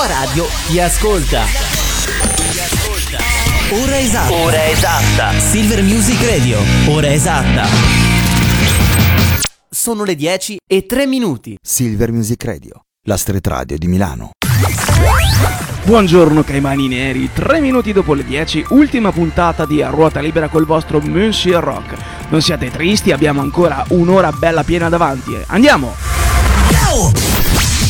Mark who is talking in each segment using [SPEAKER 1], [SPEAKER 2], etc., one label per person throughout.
[SPEAKER 1] tua radio ti ascolta. Ora esatta. Ora esatta. Silver Music Radio. Ora esatta. Sono le 10 e 3 minuti.
[SPEAKER 2] Silver Music Radio, la street radio di Milano.
[SPEAKER 3] Buongiorno Caimani Neri, 3 minuti dopo le 10, ultima puntata di A Ruota Libera col vostro Monsieur Rock. Non siate tristi, abbiamo ancora un'ora bella piena davanti. Andiamo! Ciao!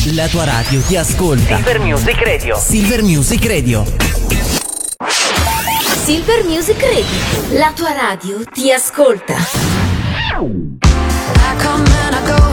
[SPEAKER 1] La tua radio ti ascolta.
[SPEAKER 4] Silver Music Radio.
[SPEAKER 1] Silver Music Radio.
[SPEAKER 5] Silver Music Radio. La tua radio ti ascolta.
[SPEAKER 6] I come and I go.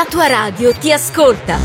[SPEAKER 5] La tua radio ti ascolta.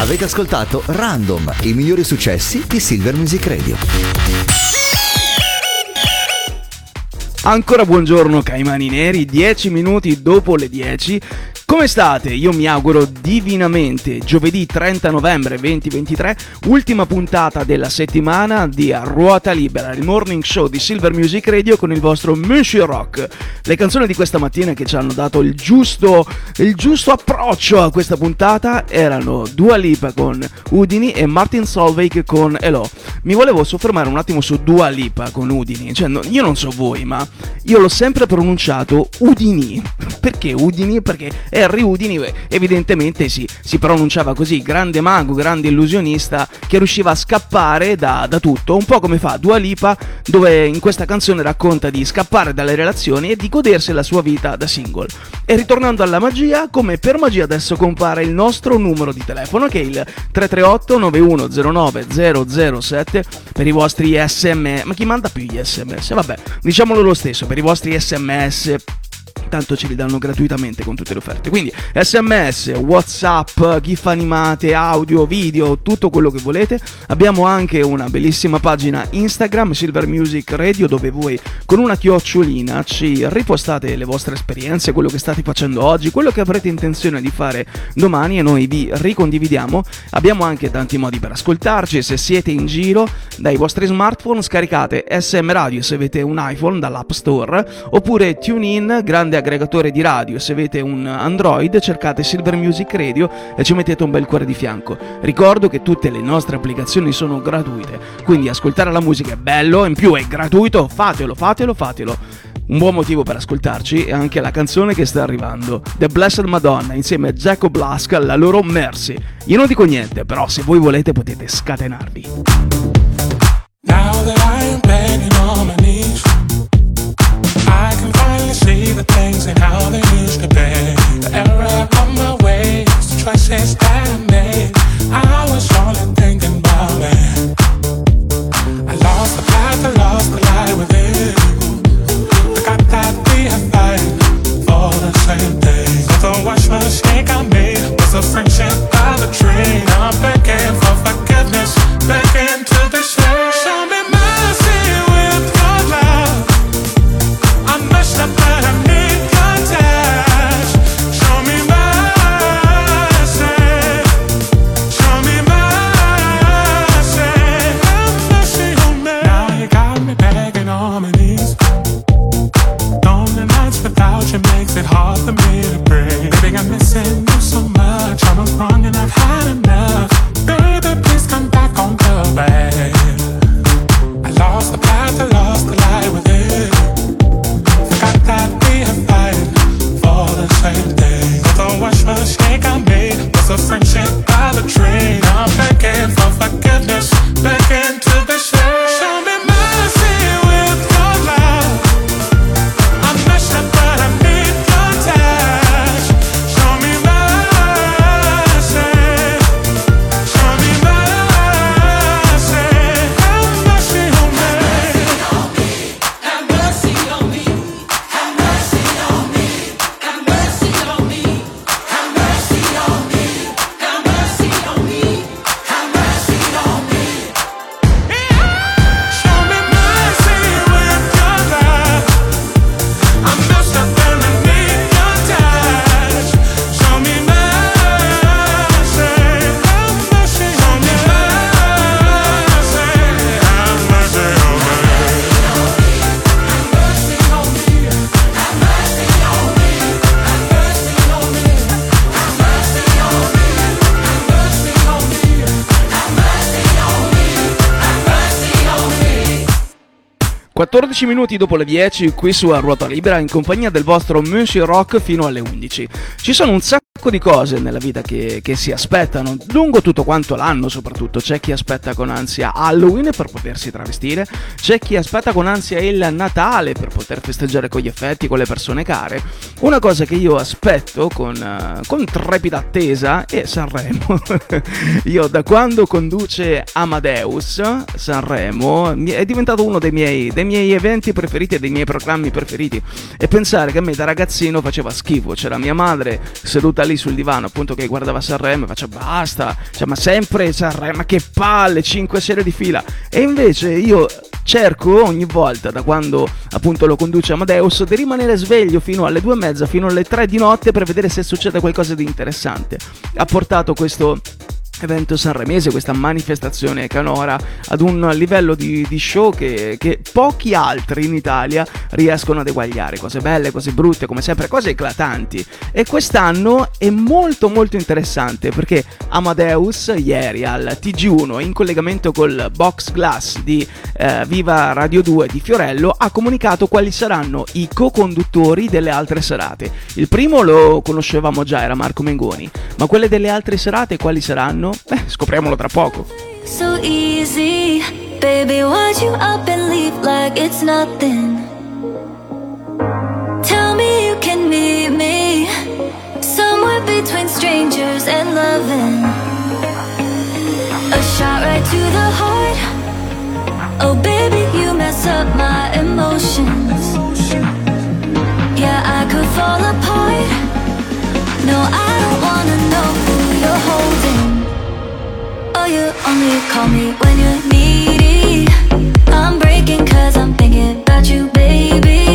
[SPEAKER 2] Avete ascoltato Random, i migliori successi di Silver Music Radio.
[SPEAKER 3] Ancora buongiorno Caimani Neri, 10 minuti dopo le 10 come state? Io mi auguro divinamente. Giovedì 30 novembre 2023, ultima puntata della settimana di A Ruota Libera, il morning show di Silver Music Radio con il vostro Monsieur Rock. Le canzoni di questa mattina che ci hanno dato il giusto, il giusto approccio a questa puntata erano Dua Lipa con Udini e Martin Solveig con Elo. Mi volevo soffermare un attimo su Dua Lipa con Udini. Cioè, no, io non so voi, ma io l'ho sempre pronunciato Udini. Perché Udini? Perché Harry Udini evidentemente si, si pronunciava così, grande mago, grande illusionista che riusciva a scappare da, da, tutto, un po' come fa Dua Lipa dove in questa canzone racconta di scappare dalle relazioni e di godersi la sua vita da single. E ritornando alla magia, come per magia adesso compare il nostro numero di telefono che è il 338 9109 007 per i vostri sms, ma chi manda più gli sms? Vabbè, diciamolo lo stesso, per i vostri sms tanto ce li danno gratuitamente con tutte le offerte. Quindi sms, whatsapp, gif animate, audio, video, tutto quello che volete. Abbiamo anche una bellissima pagina Instagram, Silver Music Radio, dove voi con una chiocciolina ci ripostate le vostre esperienze, quello che state facendo oggi, quello che avrete intenzione di fare domani e noi vi ricondividiamo. Abbiamo anche tanti modi per ascoltarci, se siete in giro dai vostri smartphone scaricate SM Radio se avete un iPhone dall'App Store oppure TuneIn, grande aggregatore di radio, se avete un Android cercate Silver Music Radio e ci mettete un bel cuore di fianco. Ricordo che tutte le nostre applicazioni sono gratuite, quindi ascoltare la musica è bello, in più è gratuito, fatelo, fatelo, fatelo. Un buon motivo per ascoltarci è anche la canzone che sta arrivando, The Blessed Madonna insieme a Jacob Blask, la loro Mercy. Io non dico niente, però se voi volete potete scatenarvi. Now that I things and how they used to be. The error of my ways, the choices I 14 minuti dopo le 10 qui su A Ruota Libera in compagnia del vostro Monsieur Rock fino alle 11. Ci sono un sacco di cose nella vita che, che si aspettano lungo tutto quanto l'anno soprattutto. C'è chi aspetta con ansia Halloween per potersi travestire, c'è chi aspetta con ansia il Natale per poter festeggiare con gli effetti, con le persone care. Una cosa che io aspetto con, eh, con trepida attesa è Sanremo. io da quando conduce Amadeus Sanremo è diventato uno dei miei, dei miei eventi preferiti e dei miei programmi preferiti. E pensare che a me da ragazzino faceva schifo. C'era mia madre seduta lì sul divano appunto che guardava Sanremo e faccio basta, cioè, ma sempre Sanremo, ma che palle, 5 serie di fila. E invece io cerco ogni volta, da quando appunto lo conduce Amadeus, di rimanere sveglio fino alle due e mezza, fino alle 3 di notte per vedere se succede qualcosa di interessante. Ha portato questo evento sanremese, questa manifestazione canora ad un livello di, di show che, che pochi altri in Italia riescono ad eguagliare, cose belle, cose brutte, come sempre, cose eclatanti. E quest'anno è molto molto interessante perché Amadeus ieri al TG1 in collegamento col box glass di eh, Viva Radio 2 di Fiorello ha comunicato quali saranno i co-conduttori delle altre serate. Il primo lo conoscevamo già, era Marco Mengoni, ma quelle delle altre serate quali saranno? Beh, scopriamolo tra poco.
[SPEAKER 7] so easy. Baby, why'd you up and leave like it's nothing? Tell me you can meet me somewhere between strangers and loving. A shot right to the heart. Oh, baby, you mess up my emotions. Yeah, I could fall apart. No, I don't wanna know you only call me when. I'm breaking cause I'm thinking about you, baby.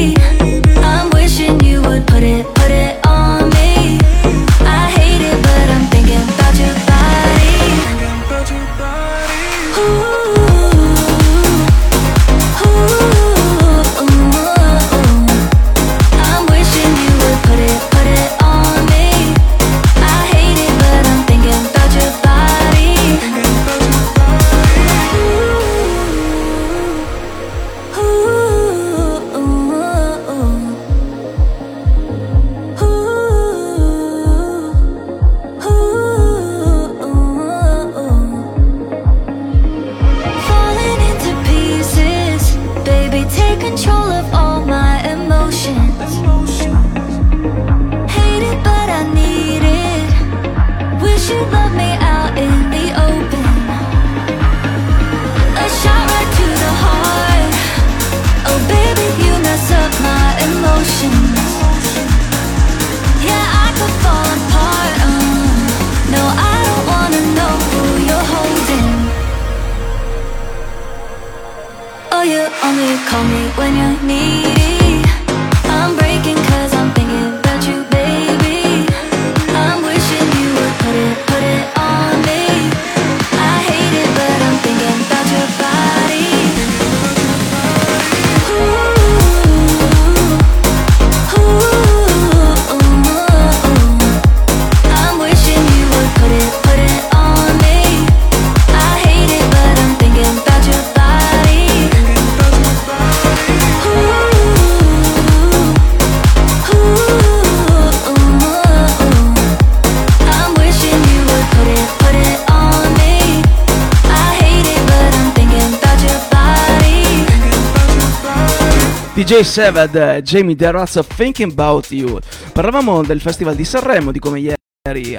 [SPEAKER 3] DJ Sevad, Jamie Derraz, Thinking About You. Parlavamo del Festival di Sanremo, di come ieri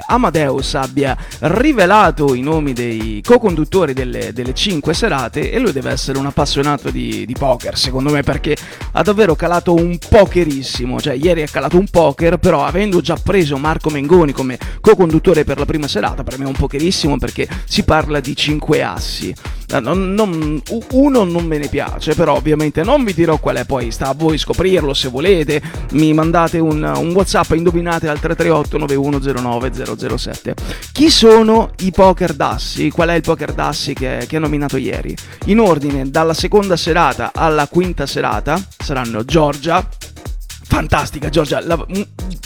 [SPEAKER 3] Amadeus abbia rivelato i nomi dei co-conduttori delle, delle 5 serate e lui deve essere un appassionato di, di poker, secondo me, perché ha davvero calato un pokerissimo. Cioè, ieri ha calato un poker, però avendo già preso Marco Mengoni come co-conduttore per la prima serata, per me è un pokerissimo perché si parla di 5 assi. Eh, non- non- uno non me ne piace, però ovviamente non vi dirò qual è, poi sta a voi scoprirlo se volete. Mi mandate un, un WhatsApp indovinate al 338 9109 007. Chi sono i poker dassi? Qual è il poker dassi che, che ha nominato ieri? In ordine, dalla seconda serata alla quinta serata saranno Giorgia, fantastica Giorgia, la- mm,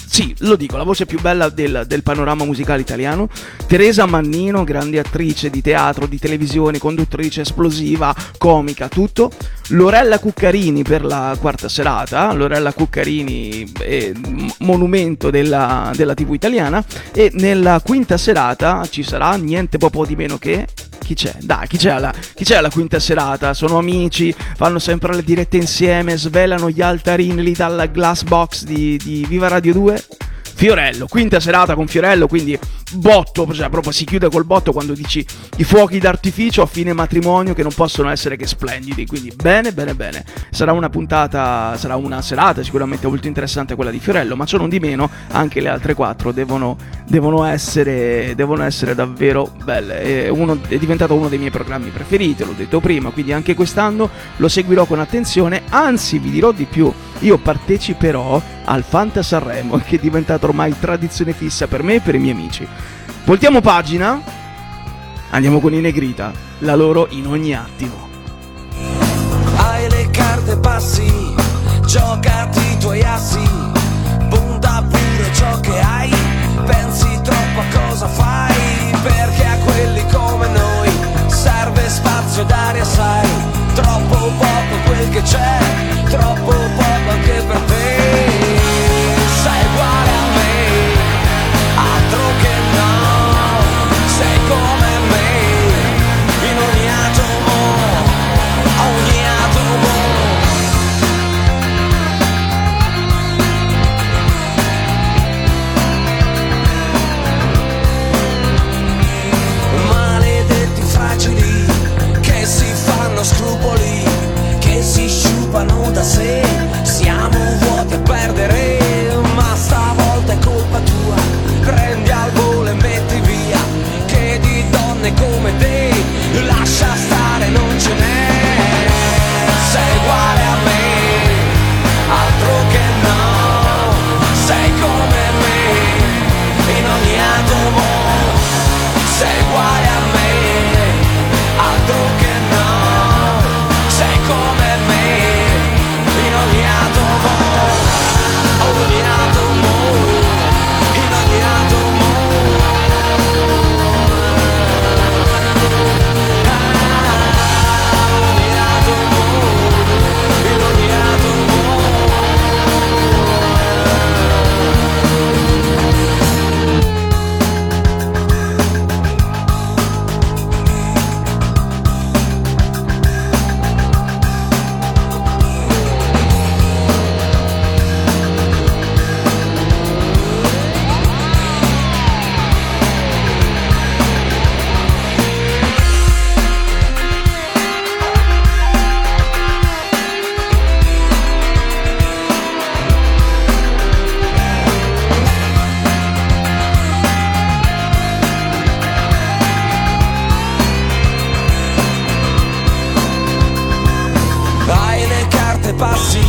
[SPEAKER 3] sì, lo dico, la voce più bella del, del panorama musicale italiano, Teresa Mannino, grande attrice di teatro, di televisione, conduttrice esplosiva, comica, tutto, Lorella Cuccarini per la quarta serata, Lorella Cuccarini è monumento della, della tv italiana, e nella quinta serata ci sarà niente poco di meno che chi c'è? Dai, chi c'è, alla, chi c'è alla quinta serata? Sono amici, fanno sempre le dirette insieme, svelano gli altarini lì dalla glass box di, di Viva Radio 2. Fiorello, quinta serata con Fiorello, quindi botto, cioè proprio si chiude col botto quando dici i fuochi d'artificio a fine matrimonio che non possono essere che splendidi. Quindi bene, bene, bene. Sarà una puntata, sarà una serata sicuramente molto interessante quella di Fiorello, ma ciò non di meno anche le altre quattro devono, devono, essere, devono essere davvero belle. È, uno- è diventato uno dei miei programmi preferiti, l'ho detto prima, quindi anche quest'anno lo seguirò con attenzione, anzi vi dirò di più, io parteciperò al Fanta Sanremo che è diventato ormai tradizione fissa per me e per i miei amici. Voltiamo pagina, andiamo con i Negrita, la loro in ogni attimo.
[SPEAKER 8] Hai le carte passi, giocati i tuoi assi, punta pure ciò che hai, carte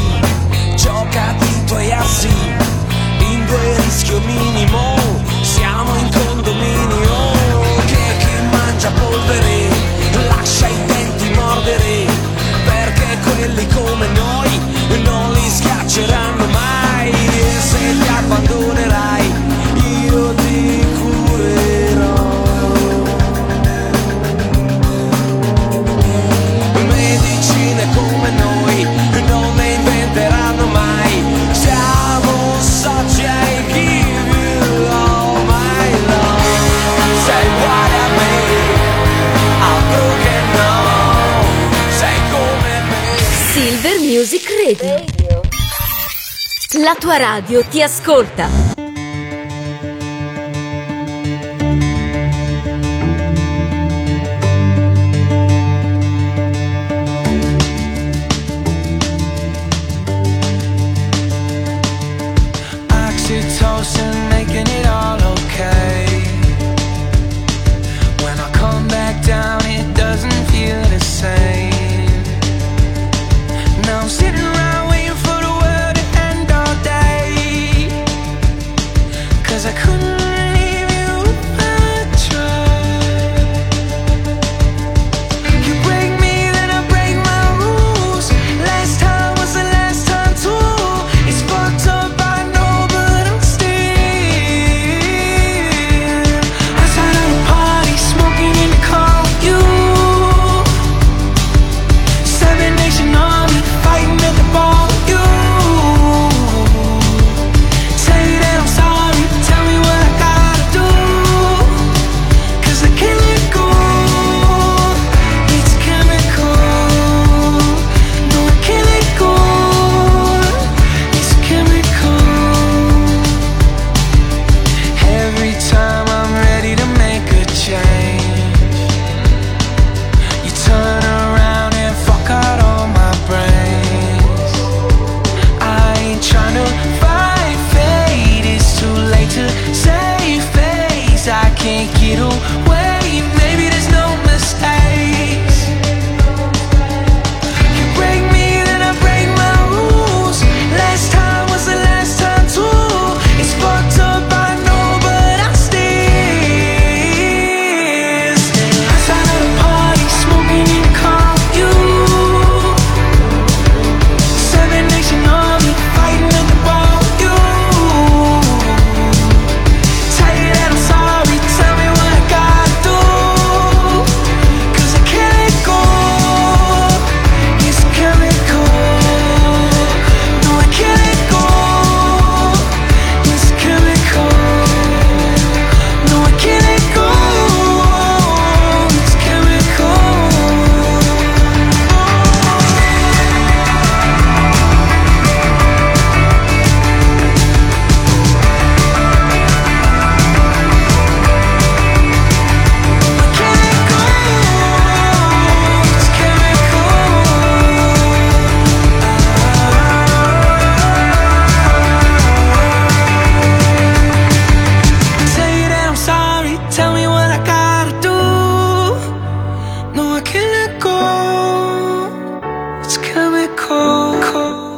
[SPEAKER 9] La tua radio ti ascolta.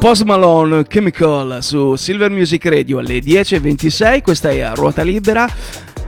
[SPEAKER 3] Post Malone Chemical su Silver Music Radio alle 10.26, questa è a ruota libera.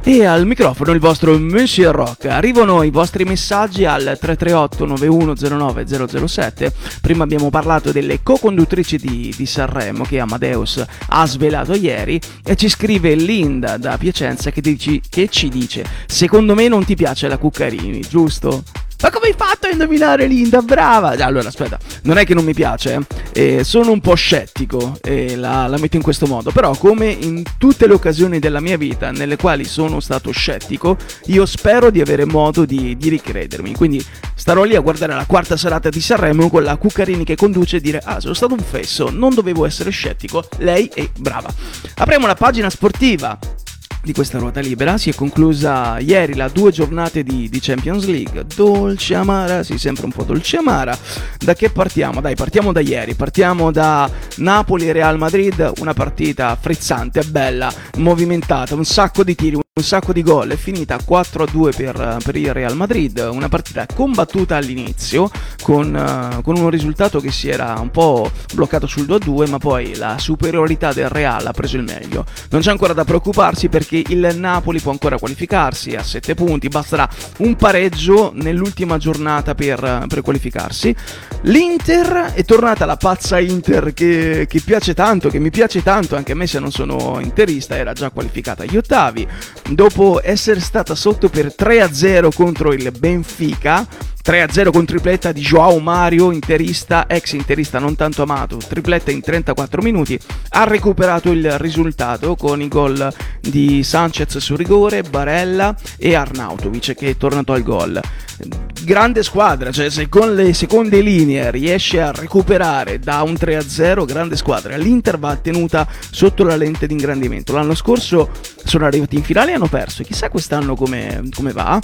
[SPEAKER 3] E al microfono il vostro Monsieur Rock. Arrivano i vostri messaggi al 338 9109 007. Prima abbiamo parlato delle co-conduttrici di, di Sanremo che Amadeus ha svelato ieri e ci scrive Linda da Piacenza che, dici- che ci dice Secondo me non ti piace la Cuccarini, giusto? Ma come hai fatto a indovinare Linda? Brava! Allora, aspetta, non è che non mi piace, eh, sono un po' scettico e la, la metto in questo modo, però come in tutte le occasioni della mia vita nelle quali sono stato scettico, io spero di avere modo di, di ricredermi. Quindi starò lì a guardare la quarta serata di Sanremo con la Cuccarini che conduce e dire ah, sono stato un fesso, non dovevo essere scettico, lei è brava. Apriamo la pagina sportiva di questa ruota libera. Si è conclusa ieri la due giornate di, di, Champions League. Dolce amara sì sempre un po' dolce amara. Da che partiamo? dai partiamo da ieri. Partiamo da Napoli Real Madrid. Una partita frizzante bella movimentata un sacco di tiri un sacco di gol, è finita 4-2 per, per, il Real Madrid, una partita combattuta all'inizio con, uh, con, un risultato che si era un po' bloccato sul 2-2 ma poi la superiorità del Real ha preso il meglio. Non c'è ancora da preoccuparsi perché il Napoli può ancora qualificarsi a 7 punti, basterà un pareggio nell'ultima giornata per, per qualificarsi. L'Inter è tornata la pazza Inter che, che piace tanto, che mi piace tanto anche a me se non sono interista, era già qualificata agli ottavi dopo essere stata sotto per 3-0 contro il Benfica 3-0 con tripletta di Joao Mario, interista, ex interista non tanto amato, tripletta in 34 minuti, ha recuperato il risultato con i gol di Sanchez su rigore, Barella e Arnautovic che è tornato al gol. Grande squadra, cioè se con le seconde linee riesce a recuperare da un 3-0, grande squadra. L'Inter va tenuta sotto la lente di ingrandimento. L'anno scorso sono arrivati in finale e hanno perso, chissà quest'anno come, come va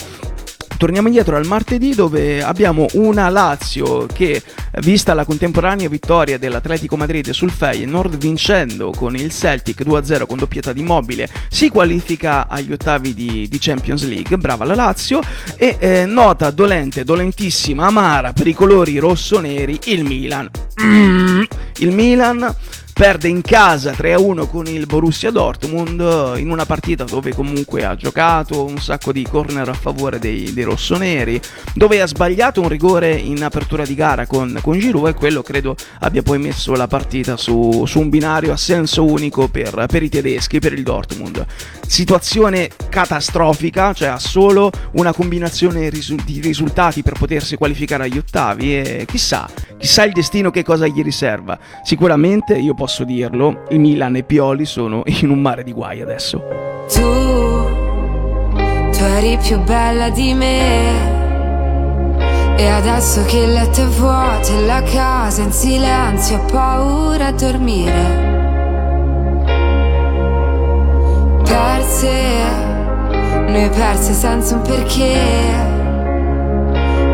[SPEAKER 3] torniamo indietro al martedì dove abbiamo una Lazio che, vista la contemporanea vittoria dell'Atletico Madrid sul Feyenoord, vincendo con il Celtic 2-0 con doppietta di Mobile, si qualifica agli ottavi di, di Champions League. Brava la Lazio. E eh, nota dolente, dolentissima, amara per i colori rosso-neri, il Milan. Mm, il Milan perde in casa 3-1 con il Borussia Dortmund in una partita dove comunque ha giocato un sacco di corner a favore dei, dei rossoneri, dove ha sbagliato un rigore in apertura di gara con, con Giroud e quello credo abbia poi messo la partita su, su un binario a senso unico per, per, i tedeschi, per il Dortmund. Situazione catastrofica, cioè ha solo una combinazione risu- di risultati per potersi qualificare agli ottavi e chissà, chissà il destino che cosa gli riserva. Sicuramente io posso posso dirlo, il Milan e Pioli sono in un mare di guai adesso.
[SPEAKER 10] Tu, tu eri più bella di me. E adesso che il letto è vuoto e la casa in silenzio, ho paura a dormire. Perse, noi perse senza un perché.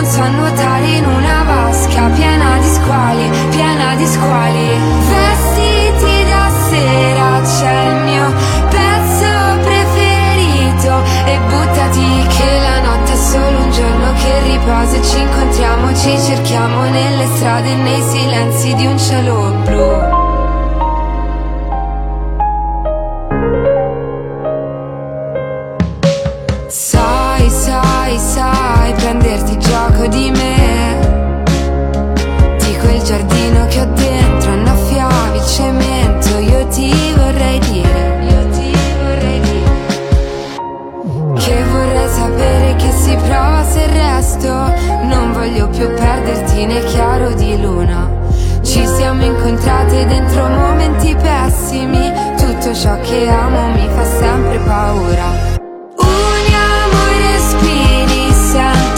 [SPEAKER 10] Non so nuotare in una vasca piena di squali, piena di squali. Vestiti da sera, c'è il mio pezzo preferito. E buttati che la notte è solo un giorno che riposa e ci incontriamo, ci cerchiamo nelle strade nei silenzi di un cielo blu. Sai, sai, sai prenderti gioco di me. Di quel giardino che ho dentro annaffiavi cemento Io ti vorrei dire Io ti vorrei dire Che vorrei sapere che si prova se resto. Non voglio più perderti nel chiaro di luna. Ci siamo incontrate dentro momenti pessimi. Tutto ciò che amo mi fa sempre paura. Uniamo i respiri, sento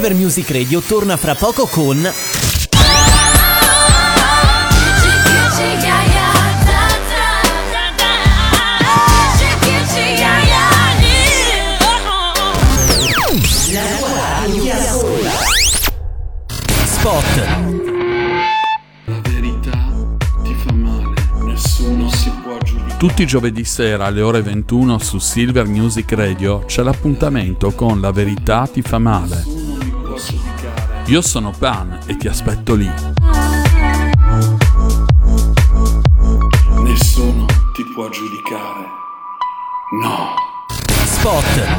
[SPEAKER 1] Silver Music Radio torna fra poco con Spot,
[SPEAKER 11] La verità ti fa male, nessuno si può giudicare.
[SPEAKER 12] Tutti i giovedì sera alle ore 21 su Silver Music Radio c'è l'appuntamento con La verità ti fa male. Io sono Pan e ti aspetto lì.
[SPEAKER 11] Nessuno ti può giudicare. No.
[SPEAKER 1] Spot,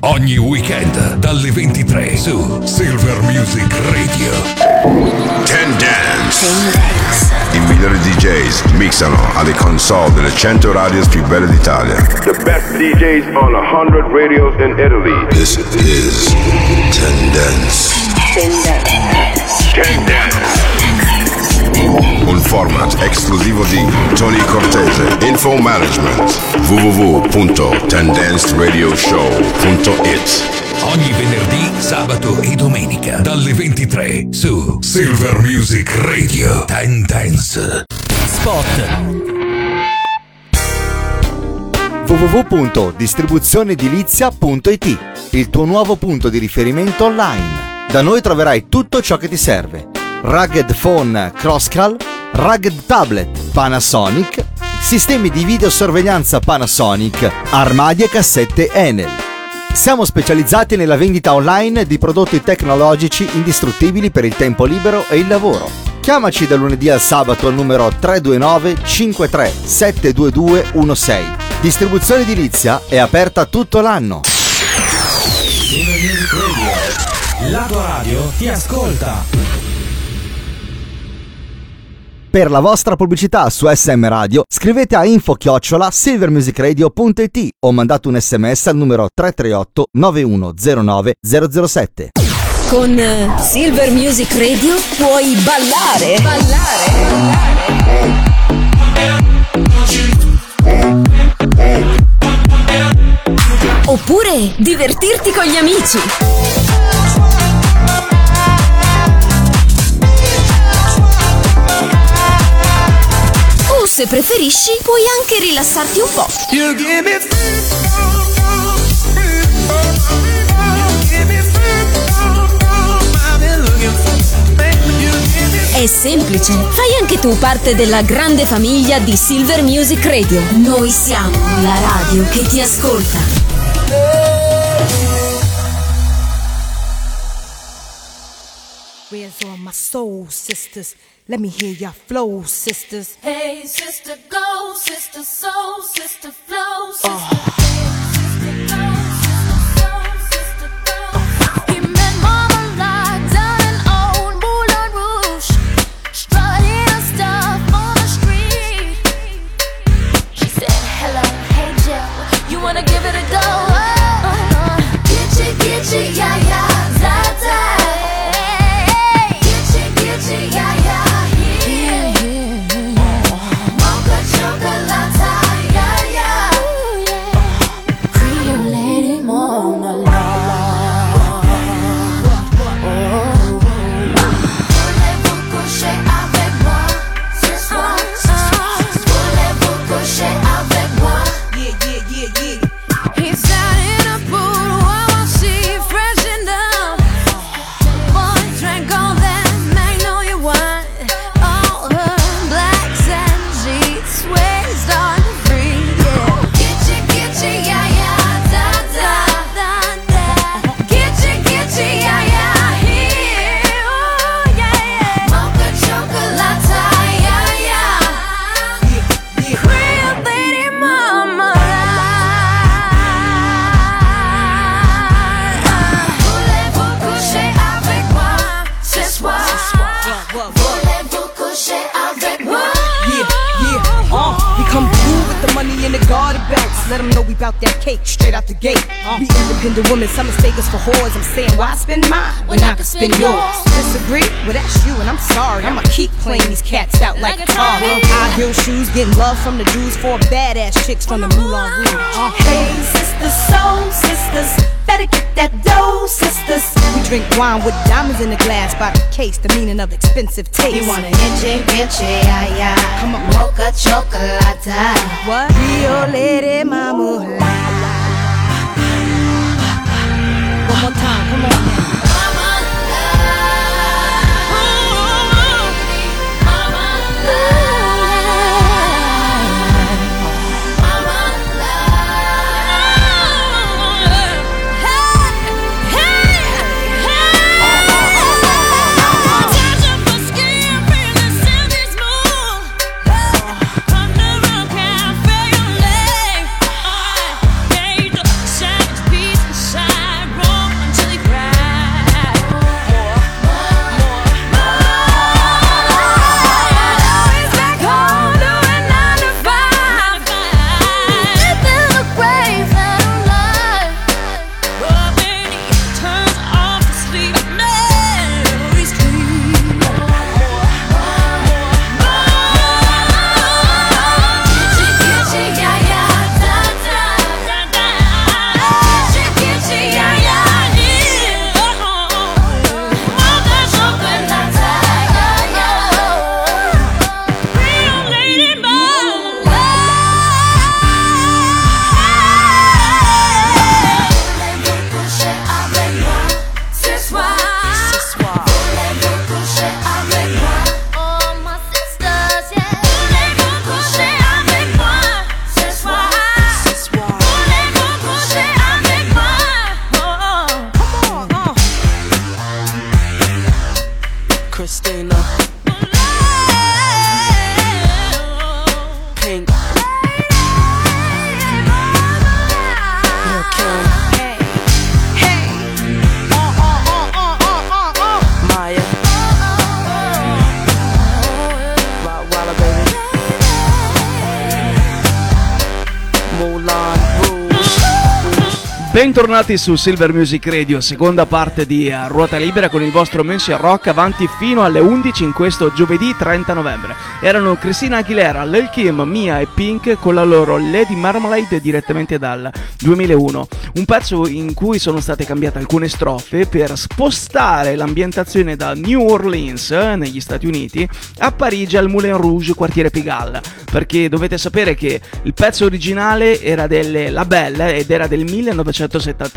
[SPEAKER 13] Ogni weekend dalle 23 su Silver Music Radio.
[SPEAKER 14] Ten Dance. I migliori DJs mixano alle console delle 100 radios più belle d'Italia.
[SPEAKER 15] The best DJs on 100 radios in Italy.
[SPEAKER 14] This is Ten Dance.
[SPEAKER 15] Ten Dance.
[SPEAKER 14] Un format esclusivo di Tony Cortese. Info Management. www.tendanceradioshow.it
[SPEAKER 13] Ogni venerdì, sabato e domenica dalle 23 su Silver Music Radio. Ten Dance.
[SPEAKER 1] Spot,
[SPEAKER 2] www.distribuzioneedilizia.it Il tuo nuovo punto di riferimento online. Da noi troverai tutto ciò che ti serve. Rugged Phone Crosscall, Rugged Tablet Panasonic, sistemi di videosorveglianza Panasonic, armadi e cassette Enel. Siamo specializzati nella vendita online di prodotti tecnologici indistruttibili per il tempo libero e il lavoro. Chiamaci da lunedì al sabato al numero 329 53 722 16. Distribuzione edilizia è aperta tutto l'anno.
[SPEAKER 1] Silver Music Radio. La tua radio ti ascolta.
[SPEAKER 2] Per la vostra pubblicità su SM Radio scrivete a info-chiocciola silvermusicradio.it o mandate un sms al numero 338 9109 007.
[SPEAKER 9] Con Silver Music Radio puoi ballare. Oppure divertirti con gli amici. Se preferisci, puoi anche rilassarti un po'. È semplice, fai anche tu parte della grande famiglia di Silver Music Radio. Noi siamo la radio che ti ascolta.
[SPEAKER 16] Soul sisters? Let me hear your flow, sisters.
[SPEAKER 5] Hey, sister, go, sister, soul, sister, flow,
[SPEAKER 16] ah. sister. Independent women, some mistake us for whores. I'm saying, why spend mine when I can spend yours? Disagree? Well, that's you, and I'm sorry. I'ma keep playing these cats out like a car. High heel shoes, getting love from the Jews, four badass chicks from the Moulin Rouge. Uh,
[SPEAKER 17] Hey, sisters, soul sisters, better get that dough, sisters.
[SPEAKER 16] We drink wine with diamonds in the glass by the case, the meaning of expensive taste.
[SPEAKER 17] You want an inche, inche, ay, ay.
[SPEAKER 16] Come on.
[SPEAKER 17] Mocha chocolate.
[SPEAKER 16] What? Rio Lady Mama. One more time, come on
[SPEAKER 3] Bentornati su Silver Music Radio, seconda parte di eh, Ruota Libera con il vostro Mensia Rock avanti fino alle 11 in questo giovedì 30 novembre. Erano Cristina Aguilera, Lil Kim, Mia e Pink con la loro Lady Marmalade direttamente dal 2001. Un pezzo in cui sono state cambiate alcune strofe per spostare l'ambientazione da New Orleans, eh, negli Stati Uniti, a Parigi al Moulin Rouge, quartiere Pigalle. Perché dovete sapere che il pezzo originale era delle La Belle ed era del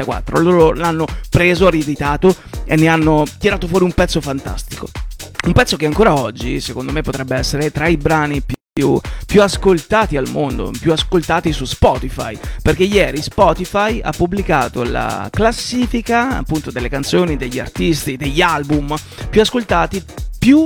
[SPEAKER 3] 1974. Loro l'hanno preso, rieditato e ne hanno tirato fuori un pezzo fantastico. Un pezzo che ancora oggi, secondo me, potrebbe essere tra i brani più, più ascoltati al mondo, più ascoltati su Spotify. Perché ieri Spotify ha pubblicato la classifica appunto delle canzoni, degli artisti, degli album più ascoltati, più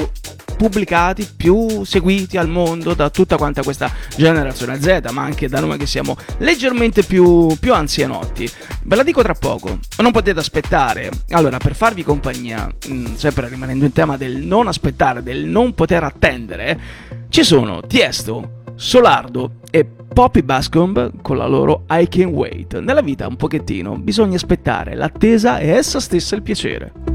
[SPEAKER 3] pubblicati, più seguiti al mondo da tutta quanta questa generazione Z, ma anche da noi che siamo leggermente più, più anzianotti. Ve la dico tra poco, non potete aspettare. Allora, per farvi compagnia, mh, sempre rimanendo in tema del non aspettare, del non poter attendere, ci sono Tiesto, Solardo e Poppy Bascomb con la loro I Can Wait. Nella vita un pochettino bisogna aspettare, l'attesa è essa stessa il piacere.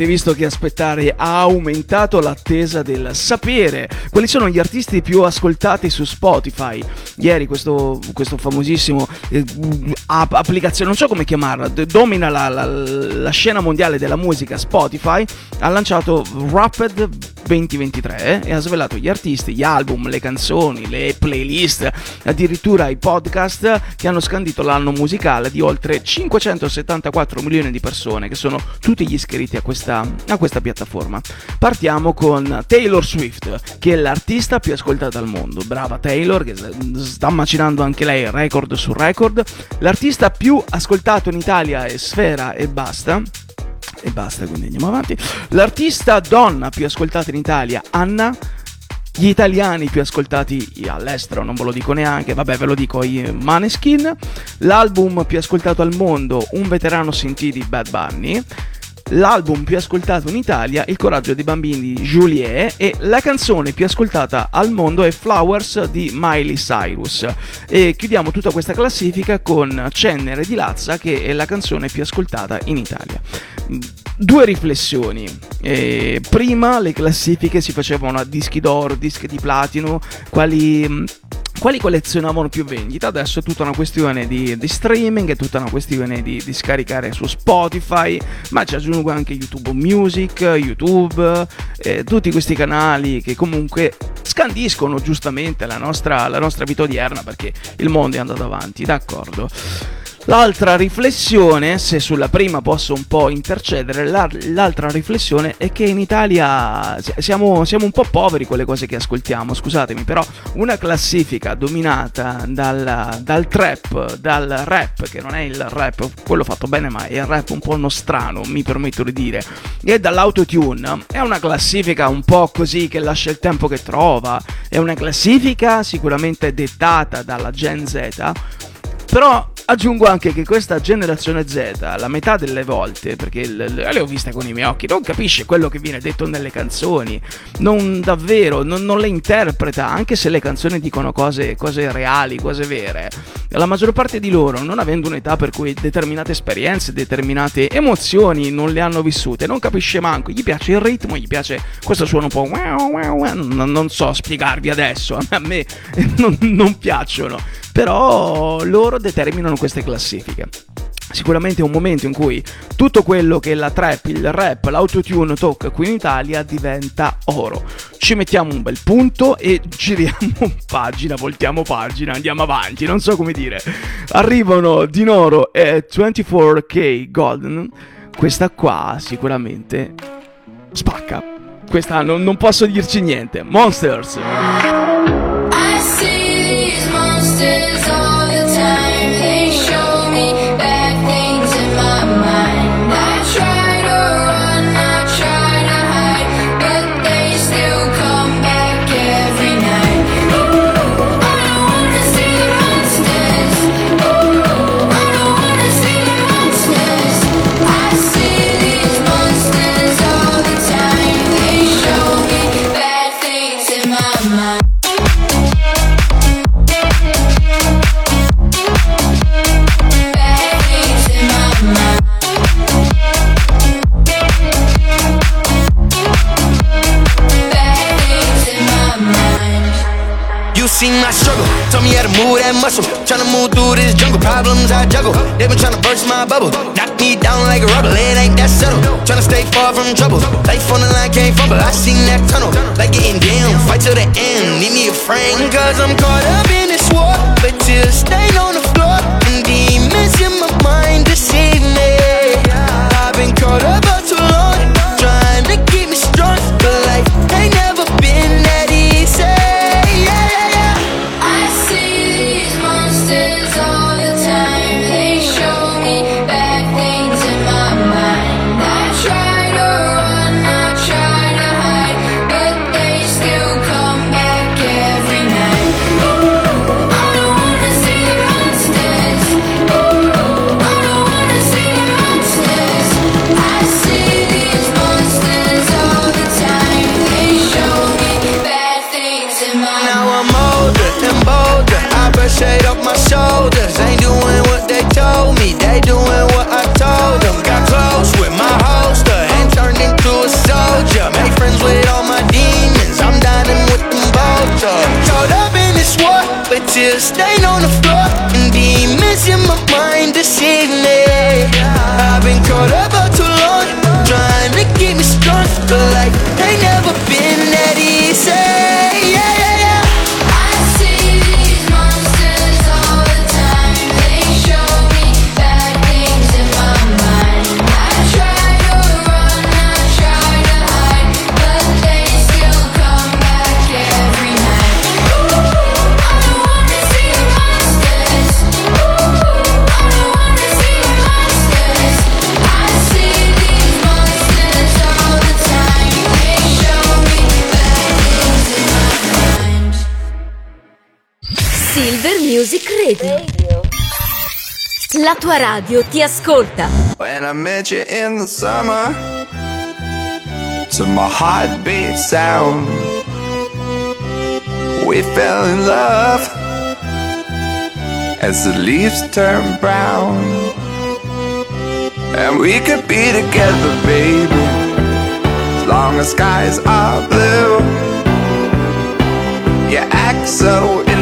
[SPEAKER 3] Avete visto che aspettare ha aumentato l'attesa del sapere quali sono gli artisti più ascoltati su Spotify. Ieri questo, questo famosissimo eh, app- applicazione, non so come chiamarla, domina la, la- la scena mondiale della musica Spotify, ha lanciato Rapid 2023 eh, e ha svelato gli artisti, gli album, le canzoni, le playlist, addirittura i podcast che hanno scandito l'anno musicale di oltre 574 milioni di persone che sono tutti gli iscritti a questa, a questa piattaforma. Partiamo con Taylor Swift, che è l'artista più ascoltata al mondo. Brava Taylor, che sta macinando anche lei record su record. L'artista più ascoltato in Italia è Sfera e basta. E basta, quindi andiamo avanti. L'artista donna più ascoltata in Italia, Anna. Gli italiani più ascoltati all'estero, non ve lo dico neanche, vabbè ve lo dico i Maneskin. L'album più ascoltato al mondo, Un veterano sentì di Bad Bunny. L'album più ascoltato in Italia, Il coraggio dei bambini di Juliet e la canzone più ascoltata al mondo è Flowers di Miley Cyrus. E chiudiamo tutta questa classifica con Cenere di Lazza che è la canzone più ascoltata in Italia. Due riflessioni. Eh, prima le classifiche si facevano a dischi d'oro, dischi di platino, quali quali collezionavano più vendita. Adesso è tutta una questione di, di streaming, è tutta una questione di, di, scaricare su Spotify, ma ci aggiungo anche YouTube Music, YouTube, eh, tutti questi canali che comunque scandiscono giustamente la nostra, la nostra vita odierna perché il mondo è andato avanti, d'accordo. L'altra riflessione, se sulla prima posso un po' intercedere, la- l'altra riflessione è che in Italia si- siamo, siamo un po' poveri con le cose che ascoltiamo, scusatemi, però una classifica dominata dal, dal trap, dal rap, che non è il rap, quello fatto bene, ma è il rap un po' nostrano, mi permetto di dire, e dall'autotune, è una classifica un po' così che lascia il tempo che trova, è una classifica sicuramente dettata dalla Gen Z, però aggiungo anche che questa generazione Z, la metà delle volte, perché le ho viste con i miei occhi, non capisce quello che viene detto nelle canzoni, non davvero, non, non le interpreta, anche se le canzoni dicono cose, cose reali, cose vere. La maggior parte di loro, non avendo un'età per cui determinate esperienze, determinate emozioni non le hanno vissute, non capisce manco, gli piace il ritmo, gli piace questo suono un po' non so spiegarvi adesso, a me non, non piacciono, però loro determinano queste classifiche. Sicuramente è un momento in cui tutto quello che la trap, il rap, l'autotune tocca qui in Italia diventa oro. Ci mettiamo un bel punto e giriamo pagina, voltiamo pagina, andiamo avanti, non so come dire. Arrivano Dinoro e 24K Golden. Questa qua sicuramente spacca. Questa non, non posso dirci niente. Monsters.
[SPEAKER 18] Seen my struggle, told me how to move that muscle. Tryna move through this jungle, problems I juggle. They been tryna burst my bubble, knock me down like a rubber. It ain't that subtle. Tryna stay far from trouble. Life on the line can't fumble. I seen that tunnel, like getting down. Fight till the end, need me a friend. Cause I'm caught up in this war, but tears stain on the floor. On the floor and demons in my mind deceive me. I've been caught up for too long, trying to keep me strong, but life ain't never
[SPEAKER 9] Silver Music Radio. La tua radio ti ascolta.
[SPEAKER 19] When I met you in the summer, to my heartbeat sound, we fell in love as the leaves turn brown. And we could be together, baby, as long as skies are blue. You act so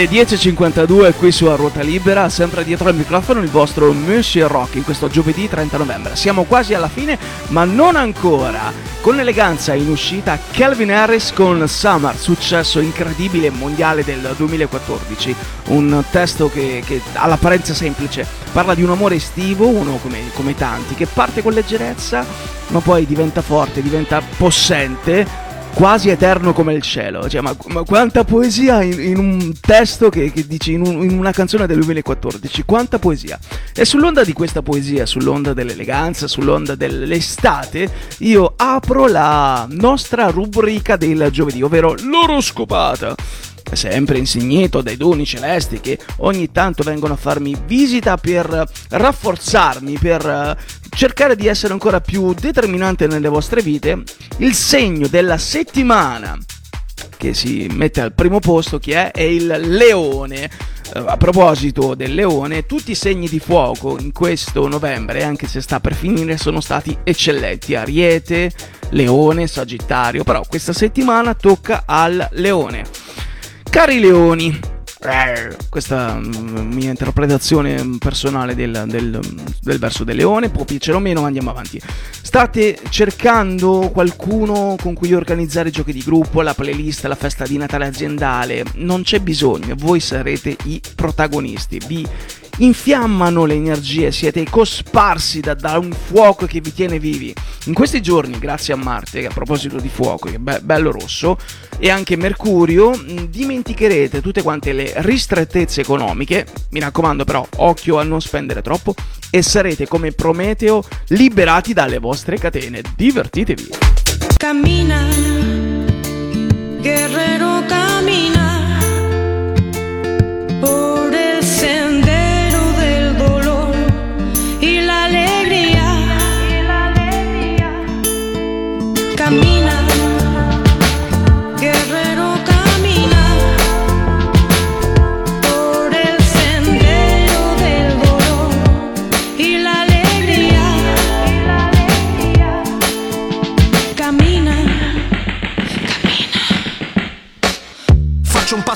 [SPEAKER 3] Le 10.52 qui su A Ruota Libera, sempre dietro al microfono il vostro Monsieur Rock in questo giovedì 30 novembre. Siamo quasi alla fine, ma non ancora. Con eleganza in uscita Calvin Harris con Summer, successo incredibile mondiale del 2014. Un testo che, che all'apparenza semplice parla di un amore estivo, uno come, come tanti, che parte con leggerezza, ma poi diventa forte, diventa possente quasi eterno come il cielo. Cioè, ma, ma quanta poesia in, in un testo che, che dici in, un- in una canzone del 2014, quanta poesia. E sull'onda di questa poesia, sull'onda dell'eleganza, sull'onda dell'estate, io apro la nostra rubrica del giovedì, ovvero l'oroscopata. Sempre insignato dai doni celesti che ogni tanto vengono a farmi visita per rafforzarmi, per eh, cercare di essere ancora più determinante nelle vostre vite, il segno della settimana che si mette al primo posto chi è? È il leone. Eh, A proposito del leone, tutti i segni di fuoco in questo novembre, anche se sta per finire, sono stati eccellenti. Ariete, leone, sagittario, però questa settimana tocca al leone. Cari leoni, eh, questa mm, mia interpretazione personale del, del- del verso del leone può piacere o meno, andiamo avanti. State cercando qualcuno con cui organizzare giochi di gruppo, la playlist, la festa di Natale aziendale? Non c'è bisogno, voi sarete i protagonisti. Vi infiammano le energie, siete cosparsi da, da un fuoco che vi tiene vivi. In questi giorni, grazie a Marte, a proposito di fuoco, che è be- bello rosso, e anche Mercurio, dimenticherete tutte quante le ristrettezze economiche, mi raccomando però, occhio a non spendere troppo, e sarete come Prometeo liberati dalle vostre catene. Divertitevi!
[SPEAKER 20] Camina, guerrero
[SPEAKER 21] camino.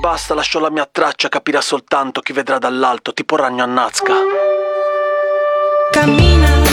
[SPEAKER 21] basta Lascio la mia traccia Capirà soltanto chi vedrà dall'alto Tipo ragno a Nazca.
[SPEAKER 20] Camina,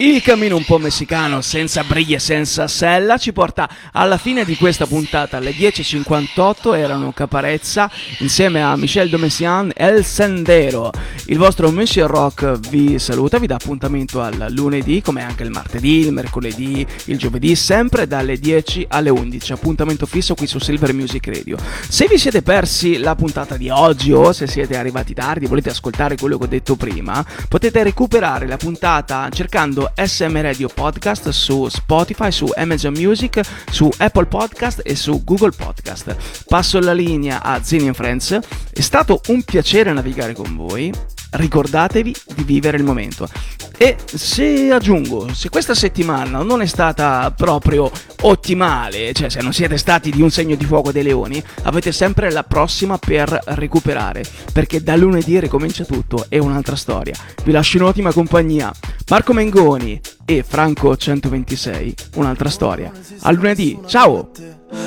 [SPEAKER 3] Il cammino un po' messicano, senza briglie e senza sella, ci porta alla fine di questa puntata. Alle 10.58 erano Caparezza insieme a Michel Domessian El Sendero. Il vostro Monsieur Rock vi saluta, vi dà appuntamento al lunedì, come anche il martedì, il mercoledì, il giovedì, sempre dalle 10 alle 11. Appuntamento fisso qui su Silver Music Radio. Se vi siete persi la puntata di oggi o se siete arrivati tardi e volete ascoltare quello che ho detto prima, potete recuperare la puntata cercando SM Radio Podcast su Spotify, su Amazon Music, su Apple Podcast e su Google Podcast. Passo la linea a Zini Friends. È stato un piacere navigare con voi. Ricordatevi di vivere il momento. E se aggiungo, se questa settimana non è stata proprio ottimale, cioè se non siete stati di un segno di fuoco dei leoni, avete sempre la prossima per recuperare, perché da lunedì ricomincia tutto, è un'altra storia. Vi lascio in ottima compagnia. Marco Mengoni e Franco 126, un'altra storia. A lunedì, ciao!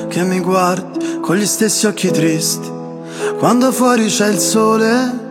[SPEAKER 22] che mi guardi con gli stessi occhi tristi. Quando fuori c'è il sole,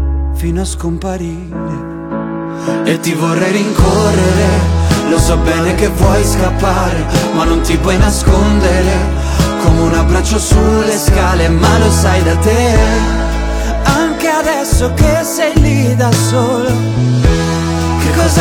[SPEAKER 23] fino a scomparire.
[SPEAKER 22] E ti vorrei rincorrere, lo so bene che vuoi scappare, ma non ti puoi nascondere. Come un abbraccio sulle scale, ma lo sai da te.
[SPEAKER 23] Anche adesso che sei lì da solo.
[SPEAKER 22] Che cosa